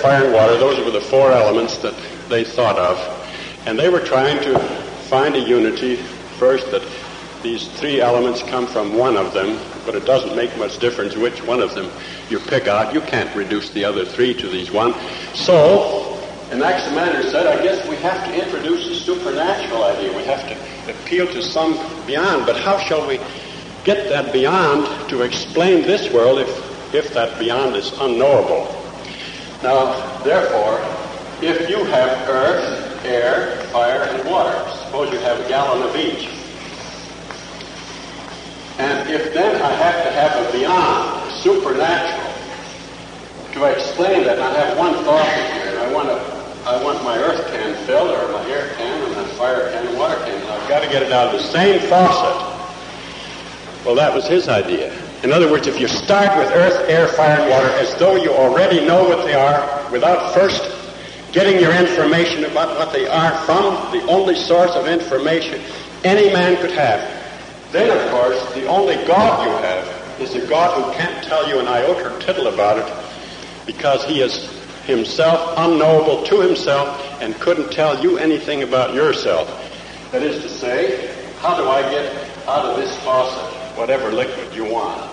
fire, and water, those were the four elements that they thought of. And they were trying to find a unity first that these three elements come from one of them, but it doesn't make much difference which one of them you pick out. You can't reduce the other three to these one. So, Anaximander said, I guess we have to introduce a supernatural idea. We have to appeal to some beyond. But how shall we get that beyond to explain this world if, if that beyond is unknowable? Now, therefore, if you have earth, air, fire, and water, suppose you have a gallon of each. And if then I have to have a beyond, supernatural, to explain that, I have one thought here. I want to, I want my earth can filled, or my air can, and my fire can, and water can. And I've got to get it out of the same faucet. Well, that was his idea. In other words, if you start with earth, air, fire, and water as though you already know what they are without first getting your information about what they are from the only source of information any man could have, then, of course, the only God you have is a God who can't tell you an iota or tittle about it because he is himself unknowable to himself and couldn't tell you anything about yourself. That is to say, how do I get out of this faucet whatever liquid you want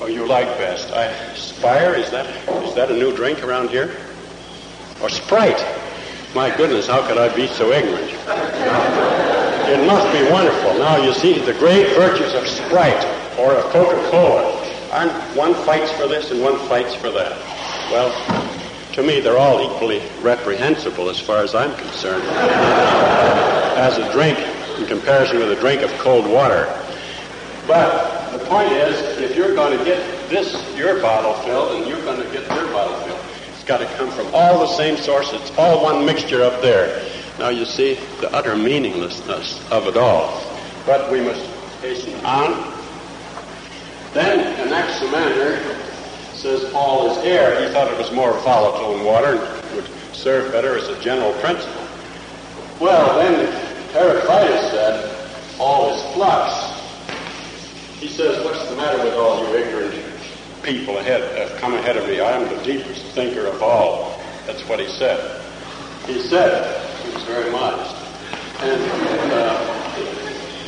or you like best? I, Spire, is that, is that a new drink around here? Or Sprite? My goodness, how could I be so ignorant? It must be wonderful. Now you see the great virtues of Sprite or of Coca-Cola. And one fights for this and one fights for that. Well, to me, they're all equally reprehensible as far as I'm concerned. as a drink in comparison with a drink of cold water. But the point is, if you're going to get this, your bottle filled, and you're going to get your bottle filled, it's got to come from all the same source. It's all one mixture up there. Now you see the utter meaninglessness of it all. But we must hasten on. Then Anaximander says all is air. He thought it was more volatile than water and would serve better as a general principle. Well, then Heraclitus said all is flux. He says, what's the matter with all you ignorant people ahead, have come ahead of me? I am the deepest thinker of all. That's what he said. He said, he was very modest. And uh,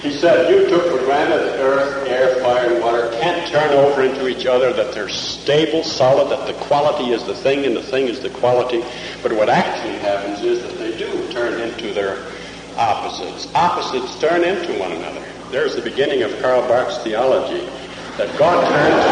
he said, you took for granted that earth, air, fire, and water can't turn over into each other, that they're stable, solid, that the quality is the thing and the thing is the quality. But what actually happens is that they do turn into their opposites. Opposites turn into one another. There's the beginning of Karl Barth's theology, that God turns,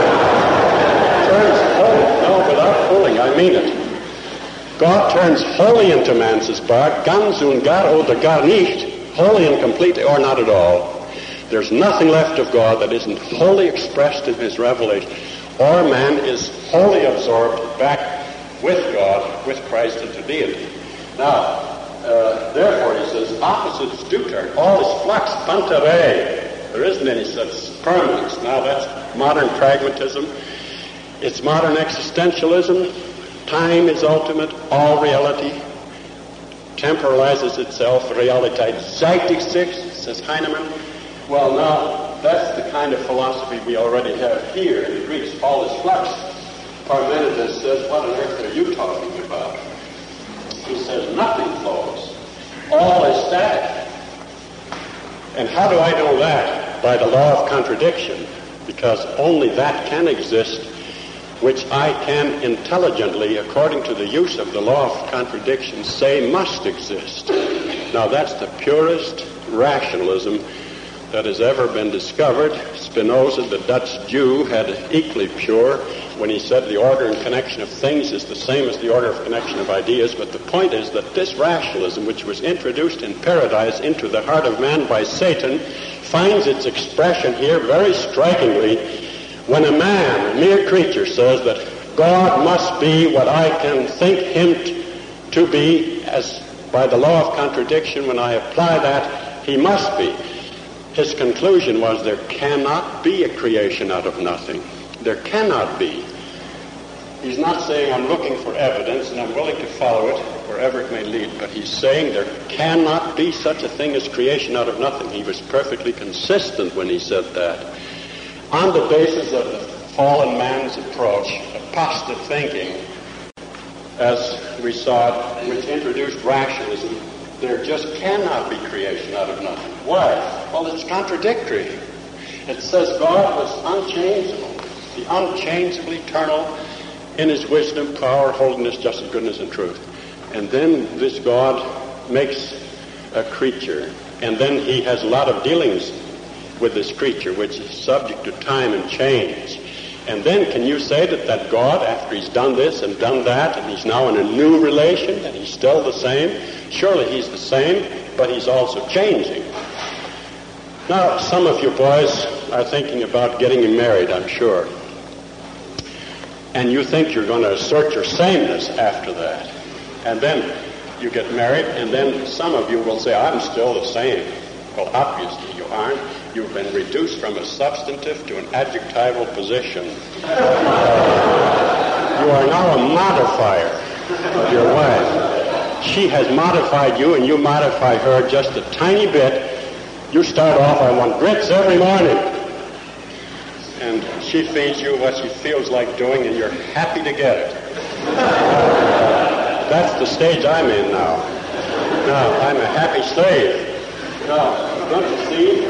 turns wholly, no, without fooling, I mean it. God turns wholly into man, says ganz und gar oder gar nicht, wholly and completely or not at all. There's nothing left of God that isn't wholly expressed in his revelation. Or man is wholly absorbed back with God, with Christ into deity. Now, uh, therefore, he says, opposites do turn. All is flux, panta rhei. There isn't any such permanence. Now, that's modern pragmatism. It's modern existentialism. Time is ultimate. All reality temporalizes itself. Realität zeitigt sich, says Heinemann. Well, now, that's the kind of philosophy we already have here in the Greeks. All is flux. Parmenides says, what on earth are you talking about? He says, nothing flows. All is static. And how do I know that? By the law of contradiction. Because only that can exist which I can intelligently, according to the use of the law of contradiction, say must exist. Now that's the purest rationalism that has ever been discovered. Spinoza, the Dutch Jew, had an equally pure. When he said the order and connection of things is the same as the order of connection of ideas, but the point is that this rationalism, which was introduced in paradise into the heart of man by Satan, finds its expression here very strikingly when a man, a mere creature, says that God must be what I can think him t- to be, as by the law of contradiction, when I apply that, he must be. His conclusion was there cannot be a creation out of nothing. There cannot be. He's not saying I'm looking for evidence and I'm willing to follow it wherever it may lead, but he's saying there cannot be such a thing as creation out of nothing. He was perfectly consistent when he said that. On the basis of the fallen man's approach, apostate thinking, as we saw it, which introduced rationalism, there just cannot be creation out of nothing. Why? Well, it's contradictory. It says God was unchangeable, the unchangeable, eternal, in his wisdom, power, holiness, justice, goodness, and truth. And then this God makes a creature, and then he has a lot of dealings with this creature, which is subject to time and change. And then can you say that that God, after he's done this and done that, and he's now in a new relation, and he's still the same? Surely he's the same, but he's also changing. Now, some of you boys are thinking about getting married, I'm sure. And you think you're going to assert your sameness after that. And then you get married, and then some of you will say, I'm still the same. Well, obviously you aren't. You've been reduced from a substantive to an adjectival position. you are now a modifier of your wife. She has modified you, and you modify her just a tiny bit. You start off, I want grits every morning. And she feeds you what she feels like doing, and you're happy to get it. That's the stage I'm in now. Now, I'm a happy slave. Now, don't you see?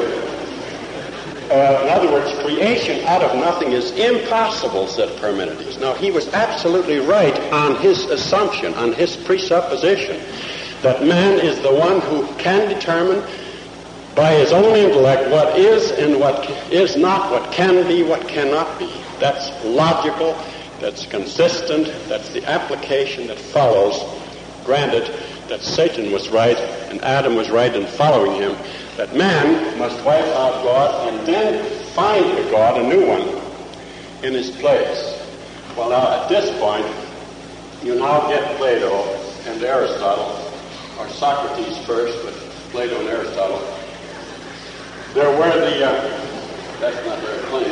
Uh, in other words, creation out of nothing is impossible, said Parmenides. Now, he was absolutely right on his assumption, on his presupposition, that man is the one who can determine by his own intellect what is and what is not, what can be, what cannot be. That's logical, that's consistent, that's the application that follows. Granted that Satan was right and Adam was right in following him, that man must wipe out God and then find a God, a new one, in his place. Well, now at this point, you now get Plato and Aristotle, or Socrates first, but Plato and Aristotle, there were the, uh, that's not very clean.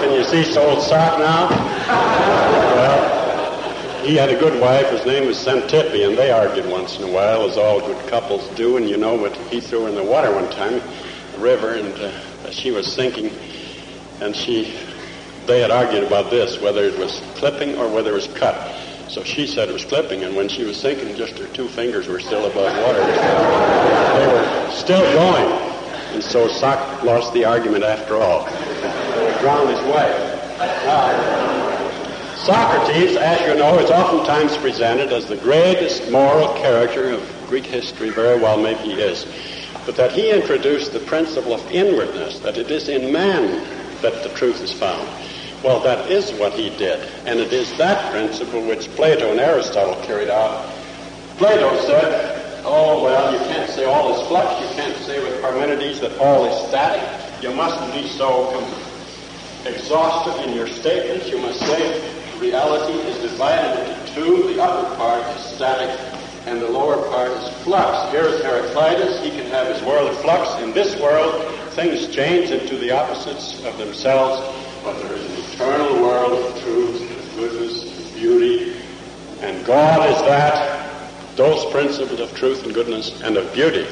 Can you see old sock now? Well, he had a good wife. His name was Xantippe, and they argued once in a while, as all good couples do. And you know what he threw in the water one time, the river, and uh, she was sinking and she, they had argued about this, whether it was clipping or whether it was cut. So she said it was clipping, and when she was sinking, just her two fingers were still above water. they were still going, and so Sock lost the argument after all. He drowned his wife. Now, Socrates, as you know, is oftentimes presented as the greatest moral character of Greek history. Very well, maybe he is. But that he introduced the principle of inwardness, that it is in man that the truth is found. Well, that is what he did, and it is that principle which Plato and Aristotle carried out. Plato said, oh, well, you can't say all is flux, you can't say with Parmenides that all is static. You mustn't be so exhaustive in your statements. You must say reality is divided into two. The upper part is static, and the lower part is flux. Here is Heraclitus. He can have his world of flux. In this world, things change into the opposites of themselves, but there is an eternal world of truth, and goodness, and beauty, and God is that, those principles of truth and goodness and of beauty.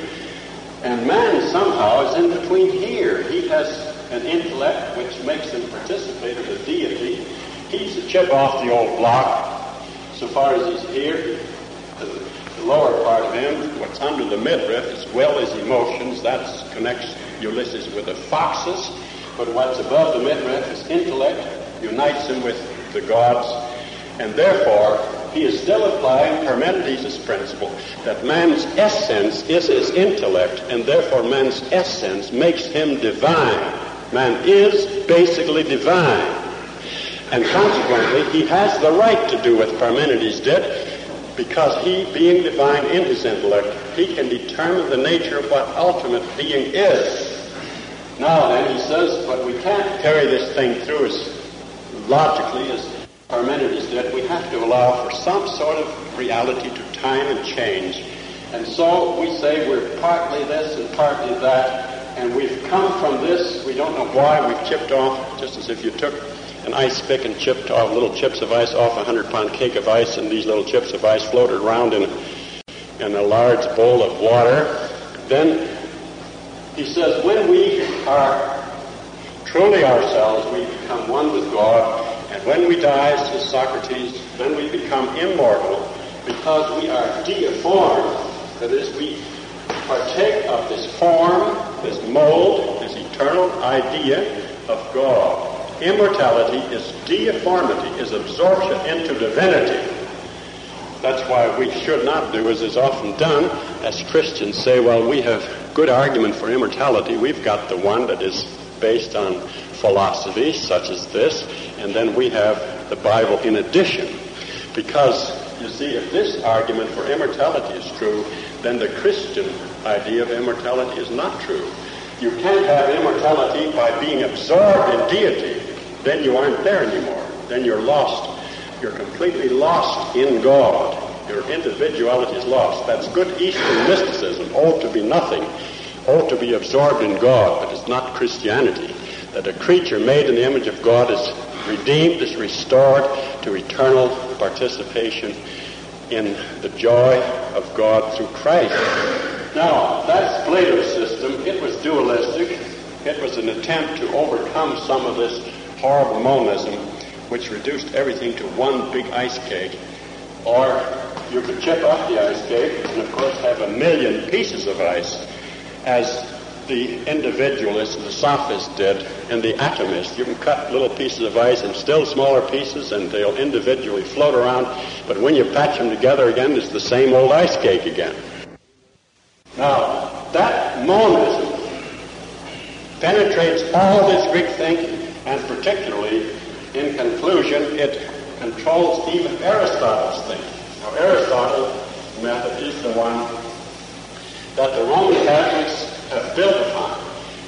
And man somehow is in between here. He has an intellect which makes him participate in the deity. He's a chip off the old block. So far as he's here, the, lower part of him, what's under the midriff, as well as emotions, that connects Ulysses with the foxes, but what's above the midriff is intellect, unites him with the gods, and therefore he is still applying Parmenides' principle that man's essence is his intellect, and therefore man's essence makes him divine. Man is basically divine. And consequently, he has the right to do what Parmenides did, because he, being divine in his intellect, he can determine the nature of what ultimate being is. Now then, he says, but we can't carry this thing through as logically as Parmenides did. We have to allow for some sort of reality to time and change. And so we say we're partly this and partly that, and we've come from this. We don't know why we've chipped off, just as if you took an ice pick and chipped off uh, little chips of ice off a hundred pound cake of ice, and these little chips of ice floated around in a, in a large bowl of water. Then he says, when we are truly ourselves, we become one with God, and when we die, says Socrates, then we become immortal because we are deiformed. That is, we partake of this form, this mold, this eternal idea of God. Immortality is deiformity, is absorption into divinity. That's why we should not do as is often done, as Christians say, well, we have good argument for immortality. We've got the one that is based on philosophy, such as this, and then we have the Bible in addition. Because, you see, if this argument for immortality is true, then the Christian idea of immortality is not true. You can't have immortality by being absorbed in deity then you aren't there anymore. Then you're lost. You're completely lost in God. Your individuality is lost. That's good Eastern mysticism. Oh, to be nothing. Oh, to be absorbed in God. But it's not Christianity. That a creature made in the image of God is redeemed, is restored to eternal participation in the joy of God through Christ. Now, that's Plato's system. It was dualistic. It was an attempt to overcome some of this horrible monism, which reduced everything to one big ice cake. Or you could chip off the ice cake and, of course, have a million pieces of ice, as the individualists, and the sophists did, and the atomists. You can cut little pieces of ice and still smaller pieces, and they'll individually float around. But when you patch them together again, it's the same old ice cake again. Now, that monism penetrates all this Greek thinking and particularly, in conclusion, it controls even Aristotle's thinking. Now, Aristotle's method is the one that the Roman Catholics have built upon.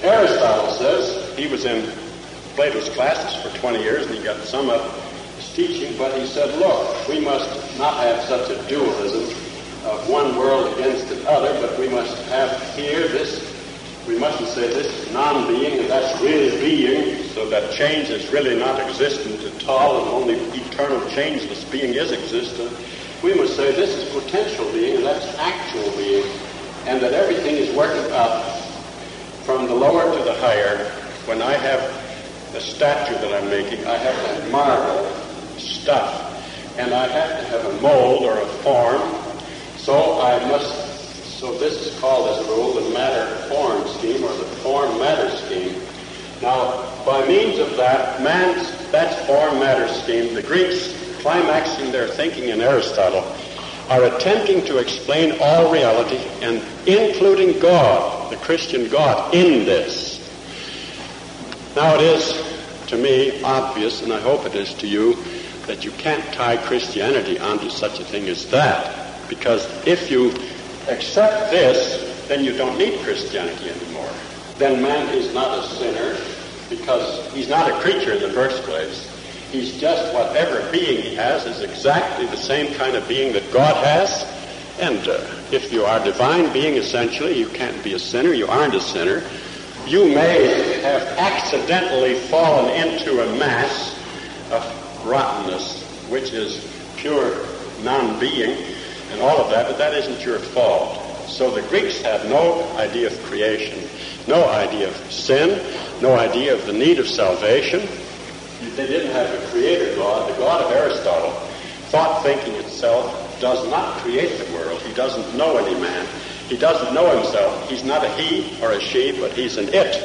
Aristotle says he was in Plato's classes for 20 years and he got some of his teaching, but he said, look, we must not have such a dualism of one world against another, but we must have here this we mustn't say this is non-being and that's really being, so that change is really not existent at all and only eternal changeless being is existent. We must say this is potential being and that's actual being, and that everything is working up from the lower to the higher. When I have the statue that I'm making, I have that marble stuff, and I have to have a mold or a form, so I must so this is called, as a rule, the matter-form scheme or the form-matter scheme. Now, by means of that, man's, that form-matter scheme, the Greeks, climaxing their thinking in Aristotle, are attempting to explain all reality and including God, the Christian God, in this. Now it is, to me, obvious, and I hope it is to you, that you can't tie Christianity onto such a thing as that. Because if you accept this, then you don't need Christianity anymore. Then man is not a sinner because he's not a creature in the first place. He's just whatever being he has is exactly the same kind of being that God has. And uh, if you are divine being, essentially, you can't be a sinner. You aren't a sinner. You may have accidentally fallen into a mass of rottenness, which is pure non-being and all of that, but that isn't your fault. So the Greeks had no idea of creation, no idea of sin, no idea of the need of salvation. They didn't have a creator God. The God of Aristotle, thought thinking itself, does not create the world. He doesn't know any man. He doesn't know himself. He's not a he or a she, but he's an it,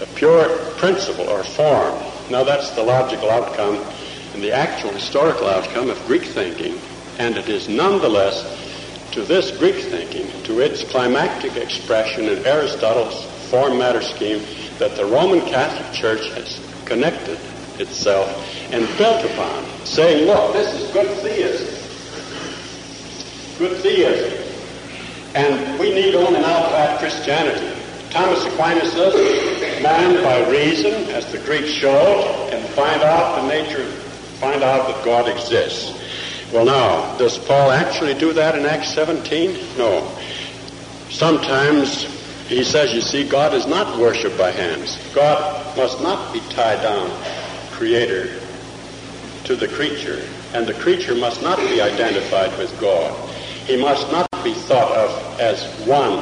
a pure principle or form. Now that's the logical outcome and the actual historical outcome of Greek thinking, and it is nonetheless to this Greek thinking, to its climactic expression in Aristotle's form matter scheme, that the Roman Catholic Church has connected itself and built upon, saying, look, this is good theism. Good theism. And we need only now to add Christianity. Thomas Aquinas says, man by reason, as the Greeks showed, can find out the nature, find out that God exists. Well now, does Paul actually do that in Acts 17? No. Sometimes he says, you see, God is not worshipped by hands. God must not be tied down, creator, to the creature. And the creature must not be identified with God. He must not be thought of as one.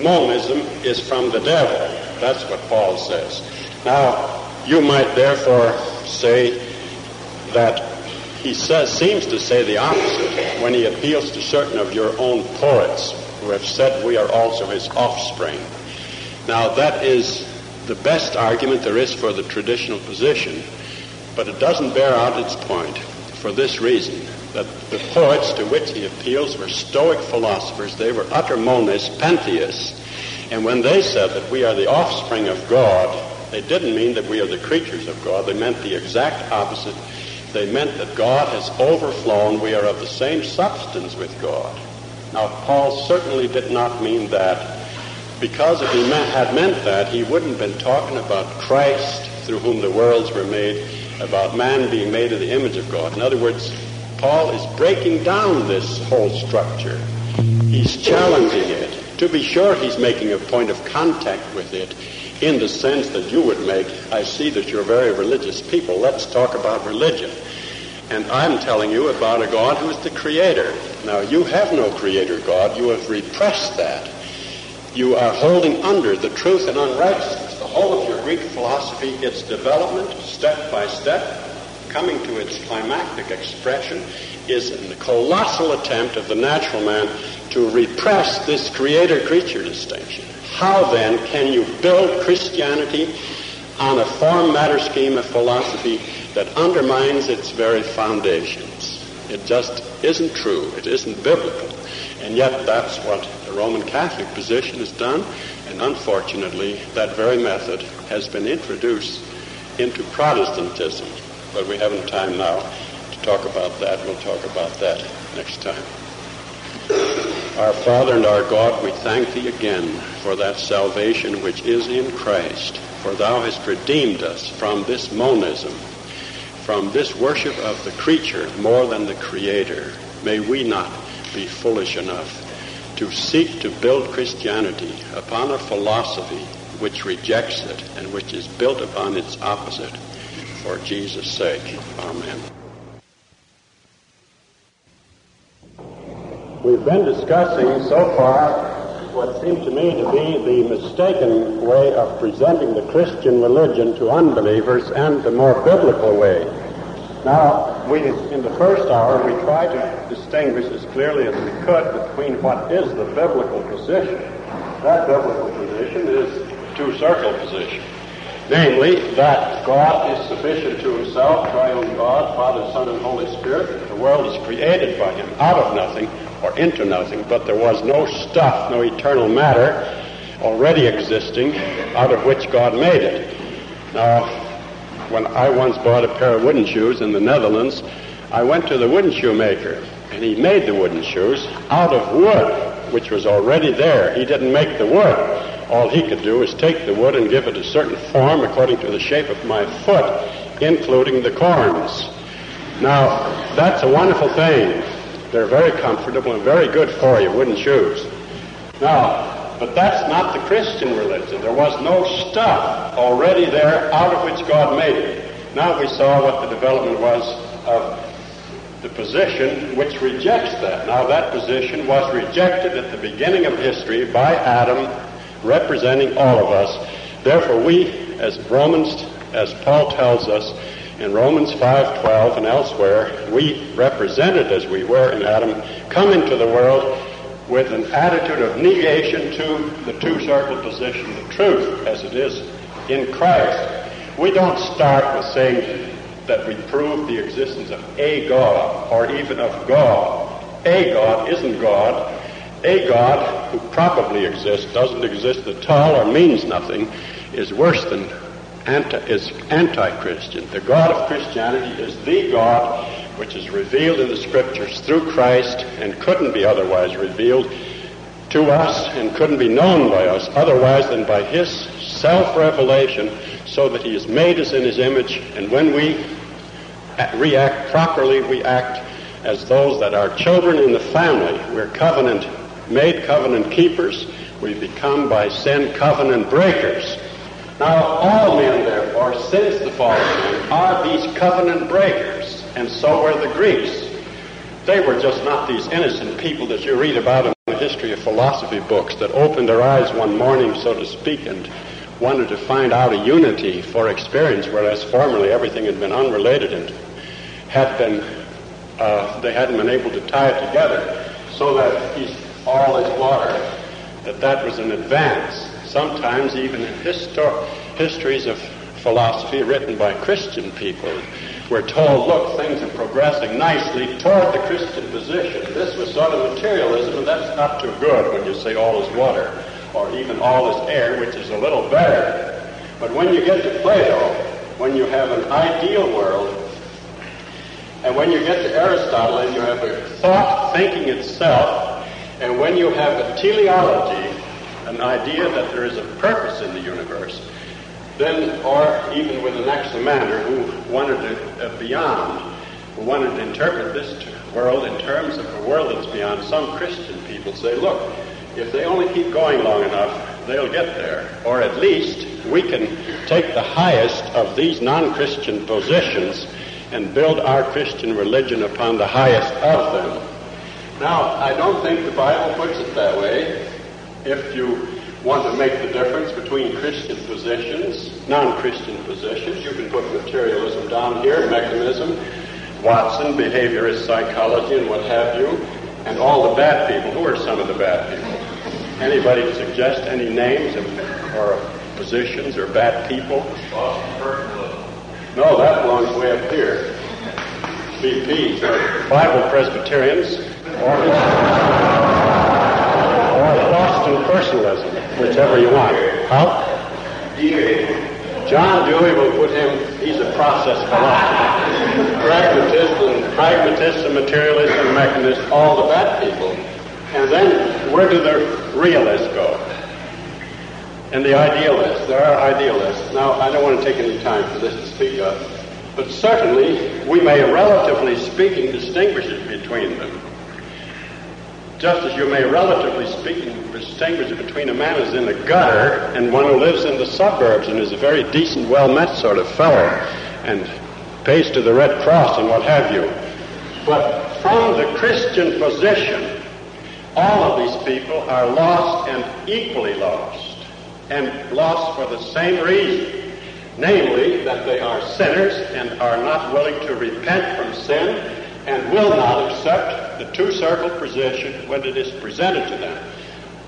Monism is from the devil. That's what Paul says. Now, you might therefore say that he says, seems to say the opposite when he appeals to certain of your own poets who have said we are also his offspring. Now, that is the best argument there is for the traditional position, but it doesn't bear out its point for this reason that the poets to which he appeals were Stoic philosophers. They were utter monists, pantheists. And when they said that we are the offspring of God, they didn't mean that we are the creatures of God. They meant the exact opposite. They meant that God has overflown. We are of the same substance with God. Now, Paul certainly did not mean that. Because if he had meant that, he wouldn't have been talking about Christ through whom the worlds were made, about man being made in the image of God. In other words, Paul is breaking down this whole structure. He's challenging it. To be sure, he's making a point of contact with it in the sense that you would make, I see that you're very religious people. Let's talk about religion. And I'm telling you about a God who is the creator. Now, you have no creator God. You have repressed that. You are holding under the truth and unrighteousness. The whole of your Greek philosophy, its development, step by step, coming to its climactic expression is a colossal attempt of the natural man to repress this creator-creature distinction. How then can you build Christianity on a form matter scheme of philosophy that undermines its very foundations? It just isn't true. It isn't biblical. And yet that's what the Roman Catholic position has done. And unfortunately, that very method has been introduced into Protestantism. But we haven't time now to talk about that. We'll talk about that next time. Our Father and our God, we thank Thee again for that salvation which is in Christ. For Thou hast redeemed us from this monism, from this worship of the creature more than the Creator. May we not be foolish enough to seek to build Christianity upon a philosophy which rejects it and which is built upon its opposite for Jesus' sake. Amen. We've been discussing so far what seemed to me to be the mistaken way of presenting the Christian religion to unbelievers and the more biblical way. Now, we, in the first hour, we tried to distinguish as clearly as we could between what is the biblical position. That biblical position is two-circle position. Namely, that God is sufficient to himself, triune God, Father, Son, and Holy Spirit. The world is created by him out of nothing or into nothing, but there was no stuff, no eternal matter already existing out of which God made it. Now, when I once bought a pair of wooden shoes in the Netherlands, I went to the wooden shoe maker, and he made the wooden shoes out of wood, which was already there. He didn't make the wood. All he could do was take the wood and give it a certain form according to the shape of my foot, including the corns. Now, that's a wonderful thing. They're very comfortable and very good for you, wooden shoes. Now, but that's not the Christian religion. There was no stuff already there out of which God made it. Now we saw what the development was of the position which rejects that. Now that position was rejected at the beginning of history by Adam representing all of us. Therefore, we, as Romans, as Paul tells us in Romans 5:12 and elsewhere, we, represented as we were in Adam, come into the world with an attitude of negation to the two-circle position, the truth as it is in Christ. We don't start with saying that we prove the existence of a God or even of God. A God isn't God. A God who probably exists, doesn't exist at all, or means nothing, is worse than anti, is anti-Christian. The God of Christianity is the God which is revealed in the Scriptures through Christ and couldn't be otherwise revealed to us and couldn't be known by us otherwise than by His self-revelation so that He has made us in His image and when we react properly, we act as those that are children in the family. We're covenant, made covenant keepers. We become by sin covenant breakers. Now, all men, therefore, since the fall of man, are these covenant breakers, and so were the Greeks. They were just not these innocent people that you read about in the history of philosophy books that opened their eyes one morning, so to speak, and wanted to find out a unity for experience, whereas formerly everything had been unrelated and had been, uh, they hadn't been able to tie it together so that he's all is water, that that was an advance sometimes even in histor- histories of philosophy written by Christian people, we're told, look, things are progressing nicely toward the Christian position. This was sort of materialism, and that's not too good when you say all is water, or even all is air, which is a little better. But when you get to Plato, when you have an ideal world, and when you get to Aristotle and you have a thought thinking itself, and when you have a teleology, an idea that there is a purpose in the universe, then, or even with Anaximander, who wanted to uh, beyond, who wanted to interpret this world in terms of a world that's beyond, some Christian people say, look, if they only keep going long enough, they'll get there. Or at least we can take the highest of these non-Christian positions and build our Christian religion upon the highest of them. Now, I don't think the Bible puts it that way if you want to make the difference between Christian positions, non-Christian positions, you can put materialism down here, mechanism, Watson, behaviorist psychology, and what have you, and all the bad people. Who are some of the bad people? Anybody suggest any names of, or positions or bad people? No, that belongs way up here. BP, Bible Presbyterians, personalism, whichever you want. How? Dewey. John Dewey will put him, he's a process philosopher. Pragmatist and pragmatist and materialist and mechanist, all the bad people. And then where do the realists go? And the idealists. There are idealists. Now, I don't want to take any time for this to speak of, but certainly we may, relatively speaking, distinguish between them just as you may, relatively speaking, distinguish between a man who's in the gutter and one who lives in the suburbs and is a very decent, well-met sort of fellow and pays to the Red Cross and what have you. But from the Christian position, all of these people are lost and equally lost, and lost for the same reason, namely that they are sinners and are not willing to repent from sin and will not accept the two circle position when it is presented to them.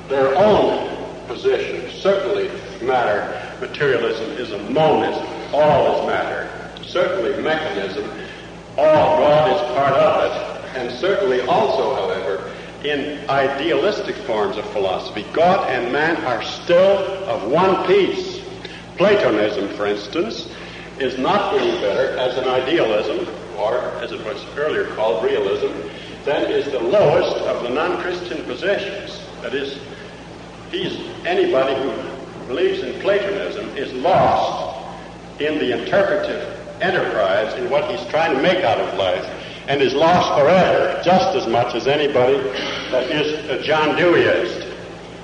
Their own position certainly matter. Materialism is a monism. All is matter. Certainly mechanism. All God is part of it. And certainly also, however, in idealistic forms of philosophy, God and man are still of one piece. Platonism, for instance, is not any better as an idealism or as it was earlier called realism, then is the lowest of the non-Christian possessions. That is, he's anybody who believes in Platonism is lost in the interpretive enterprise in what he's trying to make out of life and is lost forever just as much as anybody that is a John Deweyist.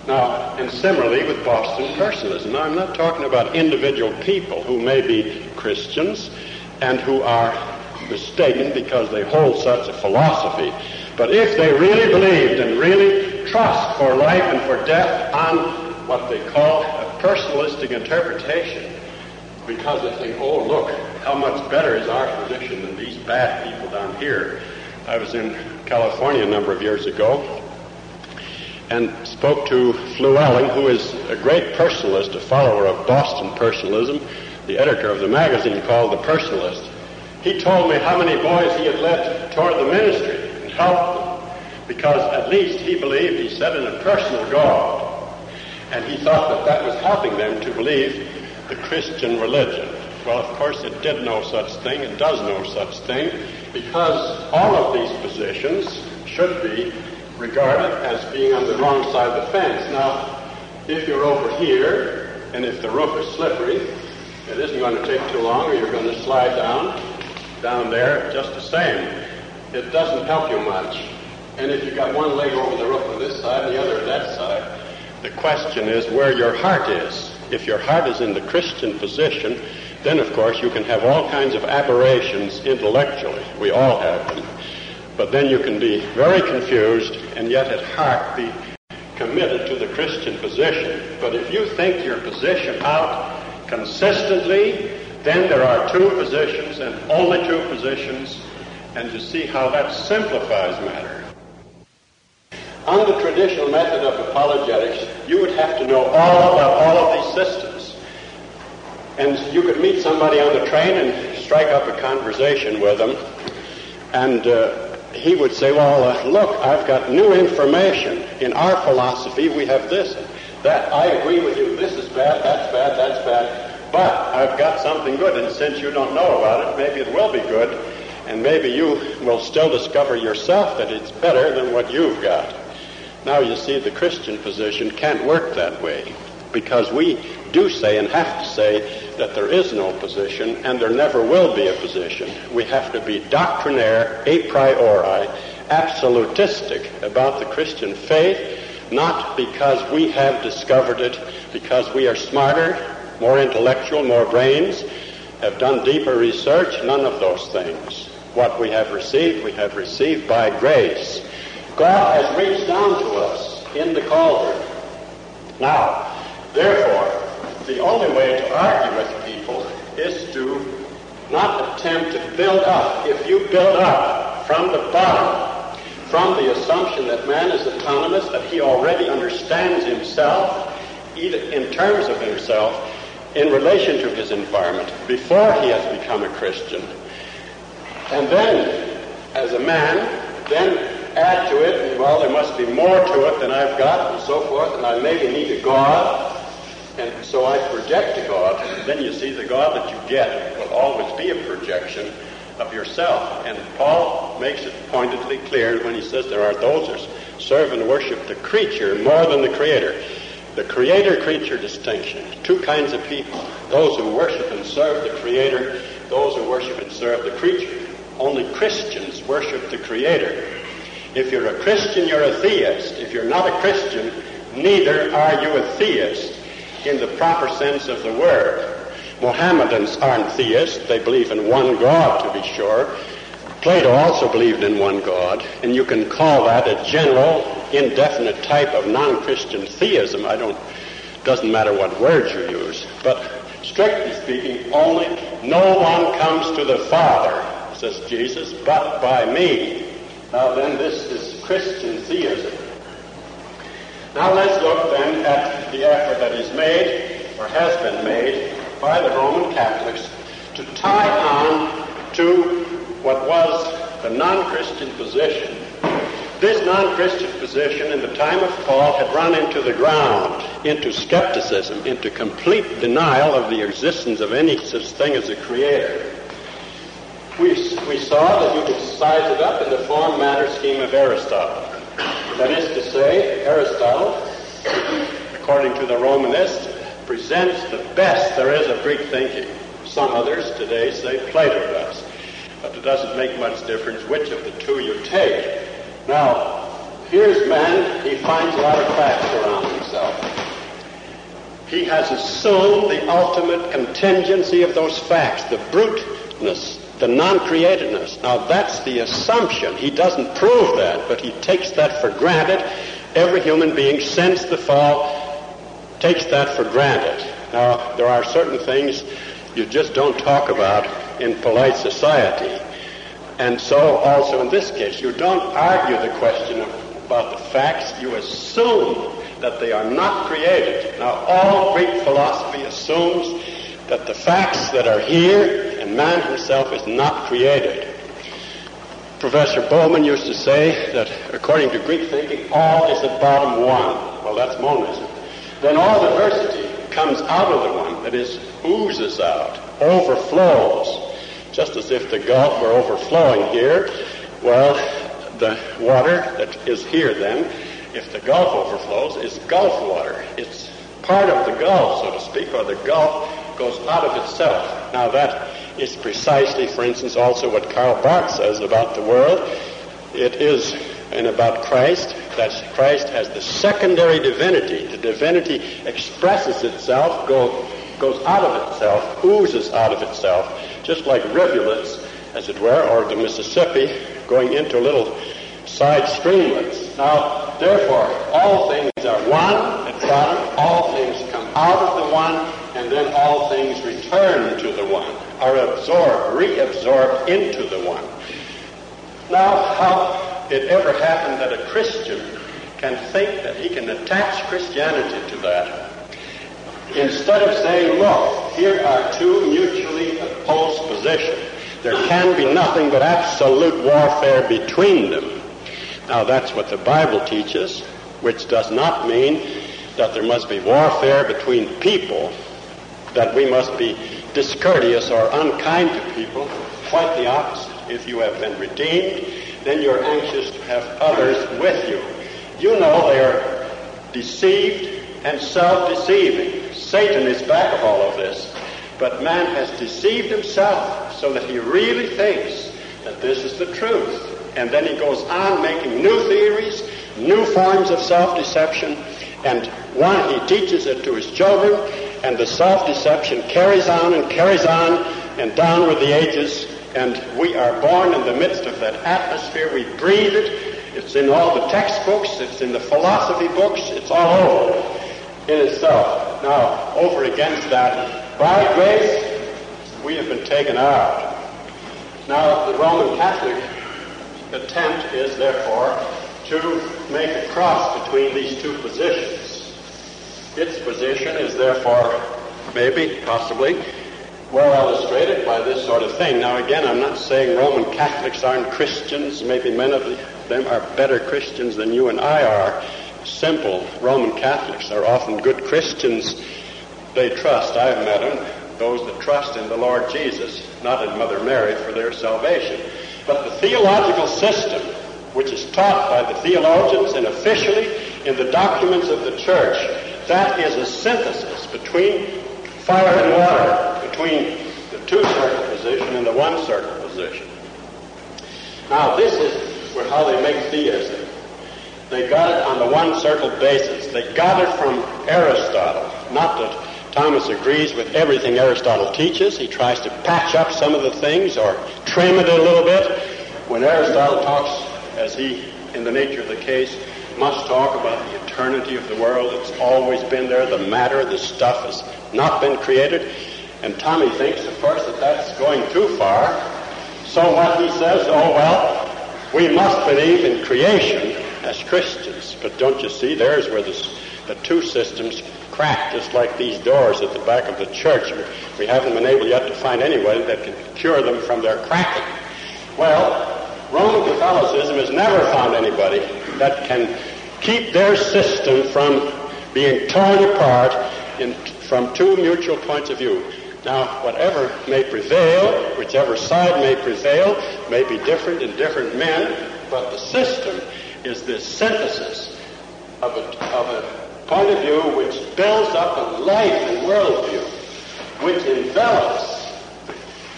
Now, and similarly with Boston personalism. Now, I'm not talking about individual people who may be Christians and who are mistaken because they hold such a philosophy. But if they really believed and really trust for life and for death on what they call a personalistic interpretation, because they think, oh, look, how much better is our position than these bad people down here. I was in California a number of years ago and spoke to Flewelling, who is a great personalist, a follower of Boston personalism, the editor of the magazine called The Personalist. He told me how many boys he had led toward the ministry and helped them because at least he believed, he said, in a personal God. And he thought that that was helping them to believe the Christian religion. Well, of course, it did no such thing. It does no such thing because all of these positions should be regarded as being on the wrong side of the fence. Now, if you're over here and if the roof is slippery, it isn't going to take too long or you're going to slide down, down there just the same. It doesn't help you much. And if you've got one leg over the roof on this side and the other on that side, the question is where your heart is. If your heart is in the Christian position, then of course you can have all kinds of aberrations intellectually. We all have them. But then you can be very confused and yet at heart be committed to the Christian position. But if you think your position out consistently, then there are two positions and only two positions, and you see how that simplifies matter. On the traditional method of apologetics, you would have to know all about all of these systems. And you could meet somebody on the train and strike up a conversation with them, and uh, he would say, Well, uh, look, I've got new information. In our philosophy, we have this, and that. I agree with you. This is bad, that's bad, that's bad. But I've got something good, and since you don't know about it, maybe it will be good, and maybe you will still discover yourself that it's better than what you've got. Now, you see, the Christian position can't work that way because we do say and have to say that there is no position and there never will be a position. We have to be doctrinaire, a priori, absolutistic about the Christian faith, not because we have discovered it, because we are smarter, more intellectual, more brains, have done deeper research, none of those things. What we have received, we have received by grace. God has reached down to us in the Calvary. Now, therefore, the only way to argue with people is to not attempt to build up. If you build up from the bottom, from the assumption that man is autonomous, that he already understands himself, either in terms of himself, in relation to his environment, before he has become a Christian, and then, as a man, then add to it, well, there must be more to it than I've got, and so forth, and I maybe need a God, and so I project a God, and then you see the God that you get will always be a projection of yourself. And Paul makes it pointedly clear when he says there are those who serve and worship the creature more than the creator. The creator-creature distinction. Two kinds of people. Those who worship and serve the creator, those who worship and serve the creature. Only Christians worship the creator. If you're a Christian, you're a theist. If you're not a Christian, neither are you a theist in the proper sense of the word. Mohammedans aren't theists. They believe in one God, to be sure. Plato also believed in one God, and you can call that a general, indefinite type of non-Christian theism. I don't, doesn't matter what words you use. But strictly speaking, only no one comes to the Father, says Jesus, but by me. Now then, this is Christian theism. Now let's look then at the effort that is made, or has been made, by the Roman Catholics to tie on to what was the non-Christian position. This non-Christian position in the time of Paul had run into the ground, into skepticism, into complete denial of the existence of any such thing as a creator we, we saw that you could size it up in the form matter scheme of Aristotle. That is to say, Aristotle, according to the Romanist, presents the best there is of Greek thinking. Some others today say Plato does. It doesn't make much difference which of the two you take. Now, here's man, he finds a lot of facts around himself. He has assumed the ultimate contingency of those facts, the bruteness the non-createdness. Now that's the assumption. He doesn't prove that, but he takes that for granted. Every human being since the fall takes that for granted. Now there are certain things you just don't talk about in polite society. And so also in this case, you don't argue the question of, about the facts. You assume that they are not created. Now all Greek philosophy assumes that the facts that are here and man himself is not created. Professor Bowman used to say that according to Greek thinking, all is at bottom one. Well, that's monism. Then all diversity comes out of the one, that is, oozes out, overflows, just as if the Gulf were overflowing here. Well, the water that is here then, if the Gulf overflows, is Gulf water. It's part of the Gulf, so to speak, or the Gulf goes out of itself. Now that is precisely, for instance, also what Karl Barth says about the world. It is, and about Christ, that Christ has the secondary divinity. The divinity expresses itself, go, goes out of itself, oozes out of itself, just like rivulets, as it were, or the Mississippi going into little side streamlets. Now, therefore, all things are one at bottom, all things come out of the one, and then all things return to the one, are absorbed, reabsorbed into the one. Now, how it ever happened that a Christian can think that he can attach Christianity to that, instead of saying, look, here are two mutually opposed positions. There can be nothing but absolute warfare between them. Now, that's what the Bible teaches, which does not mean that there must be warfare between people, that we must be discourteous or unkind to people. Quite the opposite. If you have been redeemed, then you're anxious to have others with you. You know they are deceived and self-deceiving. Satan is back of all of this. But man has deceived himself so that he really thinks that this is the truth. And then he goes on making new theories, new forms of self-deception, and one, he teaches it to his children, and the self-deception carries on and carries on and down with the ages, and we are born in the midst of that atmosphere. We breathe it. It's in all the textbooks. It's in the philosophy books. It's all over in itself. Now, over against that, by grace, we have been taken out. Now, the Roman Catholic attempt is, therefore, to make a cross between these two positions. Its position is, therefore, maybe, possibly, well illustrated by this sort of thing. Now, again, I'm not saying Roman Catholics aren't Christians. Maybe many of them are better Christians than you and I are. Simple Roman Catholics are often good Christians. They trust, I've met them, those that trust in the Lord Jesus, not in Mother Mary for their salvation. But the theological system, which is taught by the theologians and officially in the documents of the church, that is a synthesis between fire and water, between the two circle position and the one circle position. Now, this is how they make theism. They got it on the one circle basis. They got it from Aristotle. Not that Thomas agrees with everything Aristotle teaches. He tries to patch up some of the things or trim it a little bit. When Aristotle talks, as he, in the nature of the case, must talk about the eternity of the world, it's always been there, the matter, the stuff has not been created. And Tommy thinks, of course, that that's going too far. So what he says, oh well, we must believe in creation as Christians. But don't you see, there's where this, the two systems crack just like these doors at the back of the church. We haven't been able yet to find anyone that can cure them from their cracking. Well, Roman Catholicism has never found anybody that can keep their system from being torn apart in, from two mutual points of view. Now, whatever may prevail, whichever side may prevail, may be different in different men, but the system is this synthesis of a, of a point of view which builds up a life and worldview, which envelops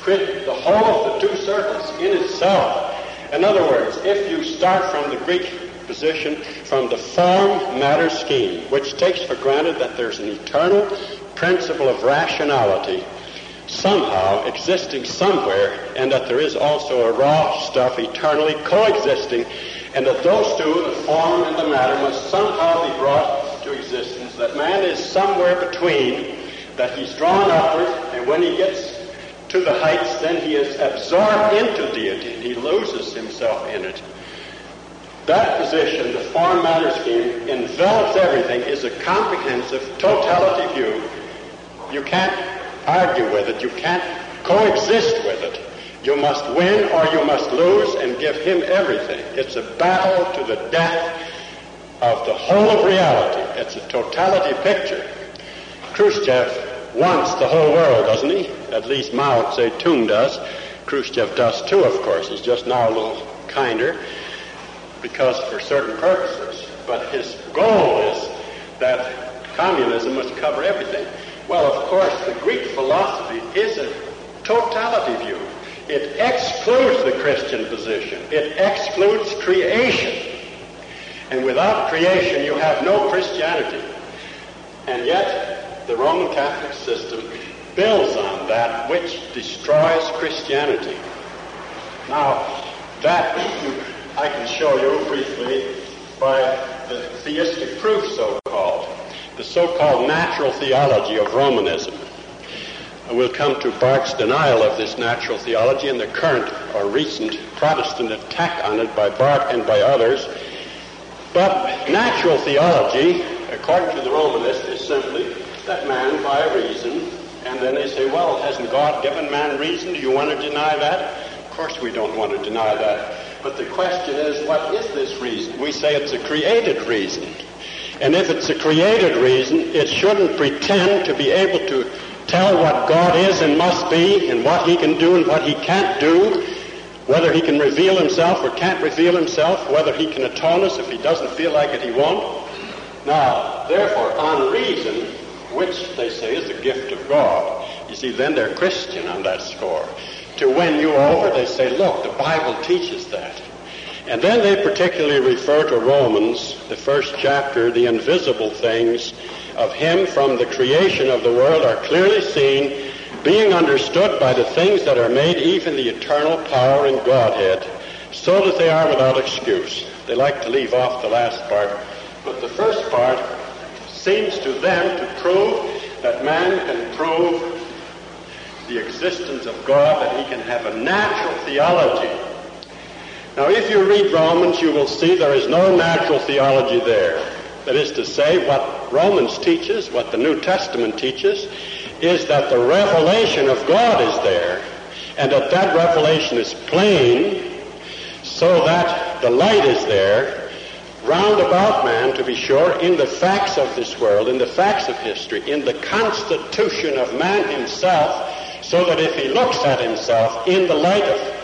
the whole of the two circles in itself. In other words, if you start from the Greek position, from the form matter scheme, which takes for granted that there's an eternal principle of rationality somehow existing somewhere, and that there is also a raw stuff eternally coexisting, and that those two, the form and the matter, must somehow be brought to existence, that man is somewhere between, that he's drawn upward, and when he gets to the heights, then he is absorbed into deity, and he loses himself in it. That position, the form matter scheme, envelops everything, is a comprehensive totality view. You can't argue with it. You can't coexist with it. You must win or you must lose and give him everything. It's a battle to the death of the whole of reality. It's a totality picture. Khrushchev wants the whole world, doesn't he? At least Mao Zedong does. Khrushchev does too, of course. He's just now a little kinder because for certain purposes. But his goal is that communism must cover everything. Well, of course, the Greek philosophy is a totality view. It excludes the Christian position. It excludes creation. And without creation, you have no Christianity. And yet, the Roman Catholic system builds on that which destroys Christianity. Now, that I can show you briefly by the theistic proof, so-called, the so-called natural theology of Romanism. We'll come to Barth's denial of this natural theology and the current or recent Protestant attack on it by Barth and by others. But natural theology, according to the Romanist, is simply that man by reason, and then they say, well, hasn't God given man reason? Do you want to deny that? Of course we don't want to deny that. But the question is, what is this reason? We say it's a created reason. And if it's a created reason, it shouldn't pretend to be able to tell what God is and must be and what he can do and what he can't do whether he can reveal himself or can't reveal himself, whether he can atone us if he doesn't feel like it, he won't. Now, therefore, on reason, which they say is the gift of God, you see, then they're Christian on that score. To win you over, they say, look, the Bible teaches that. And then they particularly refer to Romans, the first chapter, the invisible things of him from the creation of the world are clearly seen being understood by the things that are made, even the eternal power and Godhead, so that they are without excuse. They like to leave off the last part, but the first part seems to them to prove that man can prove the existence of God, that he can have a natural theology. Now, if you read Romans, you will see there is no natural theology there. That is to say, what Romans teaches, what the New Testament teaches, is that the revelation of God is there, and that that revelation is plain, so that the light is there, round about man, to be sure, in the facts of this world, in the facts of history, in the constitution of man himself, so that if he looks at himself in the light of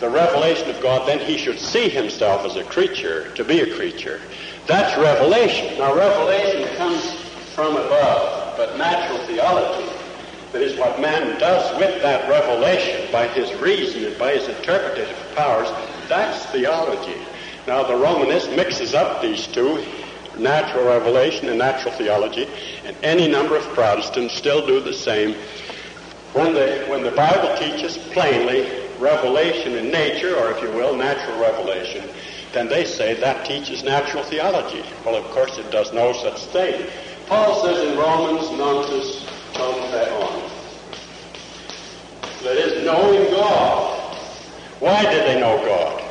the revelation of God, then he should see himself as a creature, to be a creature. That's revelation. Now, revelation comes from above, but natural theology, that is what man does with that revelation by his reason and by his interpretative powers, that's theology. Now, the Romanist mixes up these two, natural revelation and natural theology, and any number of Protestants still do the same. When the, when the Bible teaches plainly revelation in nature, or if you will, natural revelation, then they say that teaches natural theology. Well, of course, it does no such thing. Paul says in Romans, gnontes ton theon. That is, knowing God. Why did they know God?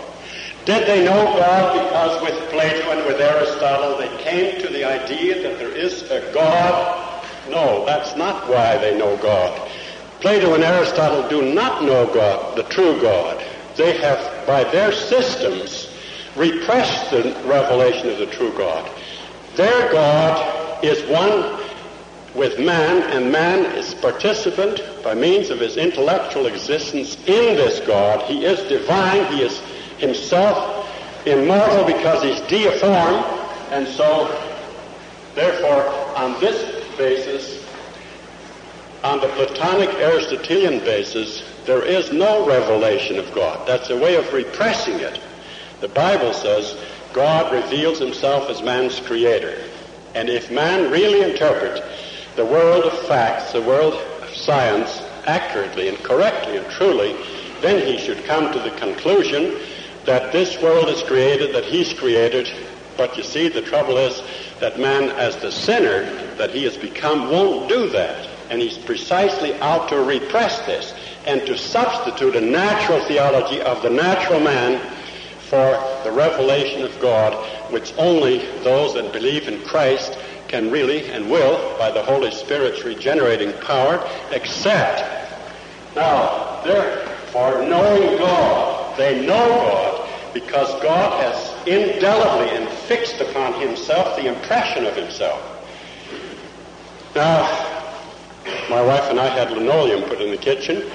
Did they know God because with Plato and with Aristotle they came to the idea that there is a God? No, that's not why they know God. Plato and Aristotle do not know God, the true God. They have, by their systems, repressed the revelation of the true God. Their God is one with man, and man is participant by means of his intellectual existence in this God. He is divine. He is himself immortal because he's deiform, and so, therefore, on this basis, on the Platonic Aristotelian basis, there is no revelation of God. That's a way of repressing it. The Bible says God reveals himself as man's creator. And if man really interprets the world of facts, the world of science, accurately and correctly and truly, then he should come to the conclusion that this world is created, that he's created. But you see, the trouble is that man, as the sinner that he has become, won't do that. And he's precisely out to repress this and to substitute a natural theology of the natural man for the revelation of God, which only those that believe in Christ can really and will, by the Holy Spirit's regenerating power, accept. Now, therefore, knowing God, they know God because God has indelibly and fixed upon himself the impression of himself. Now, my wife and I had linoleum put in the kitchen,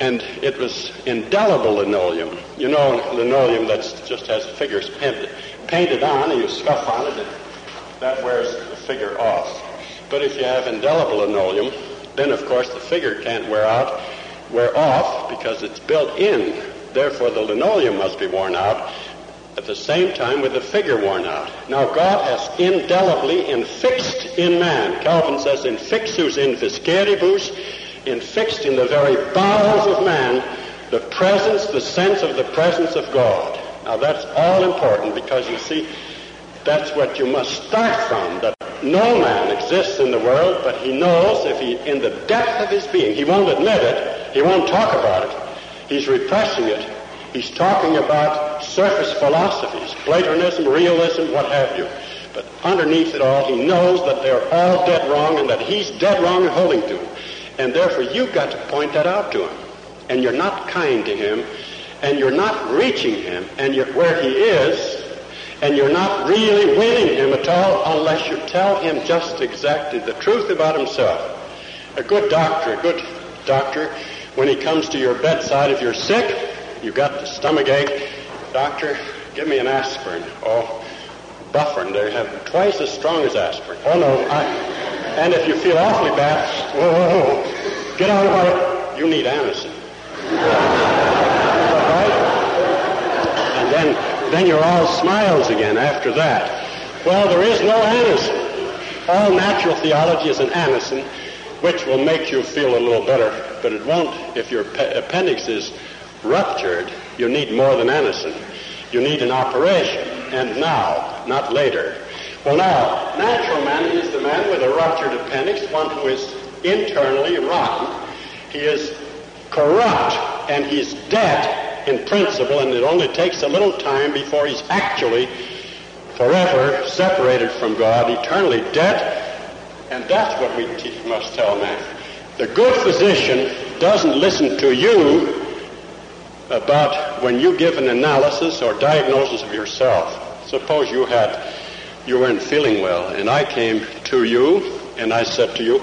and it was indelible linoleum. You know, linoleum that just has figures painted, painted on, and you scuff on it, and that wears the figure off. But if you have indelible linoleum, then of course the figure can't wear out, wear off because it's built in. Therefore, the linoleum must be worn out at the same time with the figure worn out. Now, God has indelibly infixed in man. Calvin says, infixus in visceribus, infixed in the very bowels of man, the presence, the sense of the presence of God. Now, that's all important because you see, that's what you must start from. That no man exists in the world, but he knows if he, in the depth of his being, he won't admit it, he won't talk about it, he's repressing it, He's talking about surface philosophies, Platonism, realism, what have you. But underneath it all, he knows that they're all dead wrong and that he's dead wrong in holding to. And therefore, you've got to point that out to him. And you're not kind to him, and you're not reaching him, and you're where he is, and you're not really winning him at all unless you tell him just exactly the truth about himself. A good doctor, a good doctor, when he comes to your bedside if you're sick, you've got the stomach ache. Doctor, give me an aspirin. Oh, Bufferin, they have twice as strong as aspirin. Oh, no. I, and if you feel awfully bad, whoa, get out of my, you need Anacin. right? And then, then you're all smiles again after that. Well, there is no Anacin. All natural theology is an Anacin, which will make you feel a little better, but it won't if your appendix is ruptured, you need more than Anacin. You need an operation, and now, not later. Well, now, natural man is the man with a ruptured appendix, one who is internally rotten. He is corrupt, and he's dead in principle, and it only takes a little time before he's actually forever separated from God, eternally dead, and that's what we must tell man. The good physician doesn't listen to you about when you give an analysis or diagnosis of yourself. Suppose you had, you weren't feeling well, and I came to you and I said to you,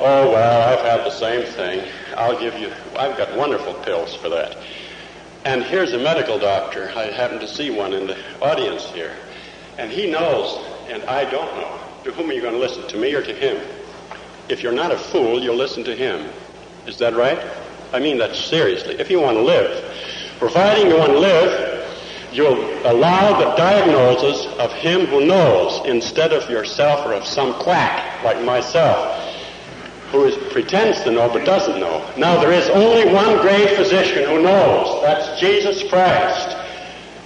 "Oh well, I've had the same thing. I'll give you. I've got wonderful pills for that." And here's a medical doctor. I happen to see one in the audience here, and he knows, and I don't know. To whom are you going to listen? To me or to him? If you're not a fool, you'll listen to him. Is that right? I mean that seriously. If you want to live, providing you want to live, you'll allow the diagnosis of him who knows instead of yourself or of some quack like myself who is, pretends to know but doesn't know. Now there is only one great physician who knows. That's Jesus Christ.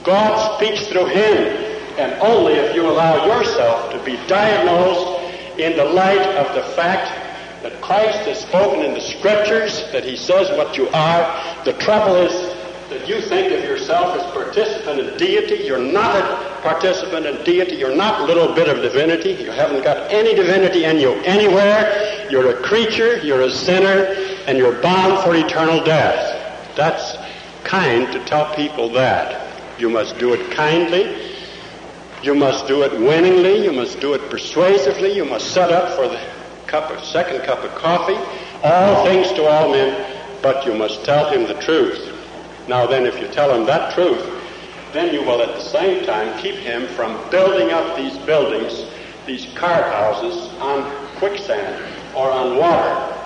God speaks through him and only if you allow yourself to be diagnosed in the light of the fact that Christ has spoken in the scriptures, that he says what you are. The trouble is that you think of yourself as participant in deity. You're not a participant in deity. You're not a little bit of divinity. You haven't got any divinity in you anywhere. You're a creature, you're a sinner, and you're bound for eternal death. That's kind to tell people that. You must do it kindly. You must do it winningly. You must do it persuasively. You must set up for the cup of second cup of coffee, all things to all men, but you must tell him the truth. Now then, if you tell him that truth, then you will at the same time keep him from building up these buildings, these card houses on quicksand or on water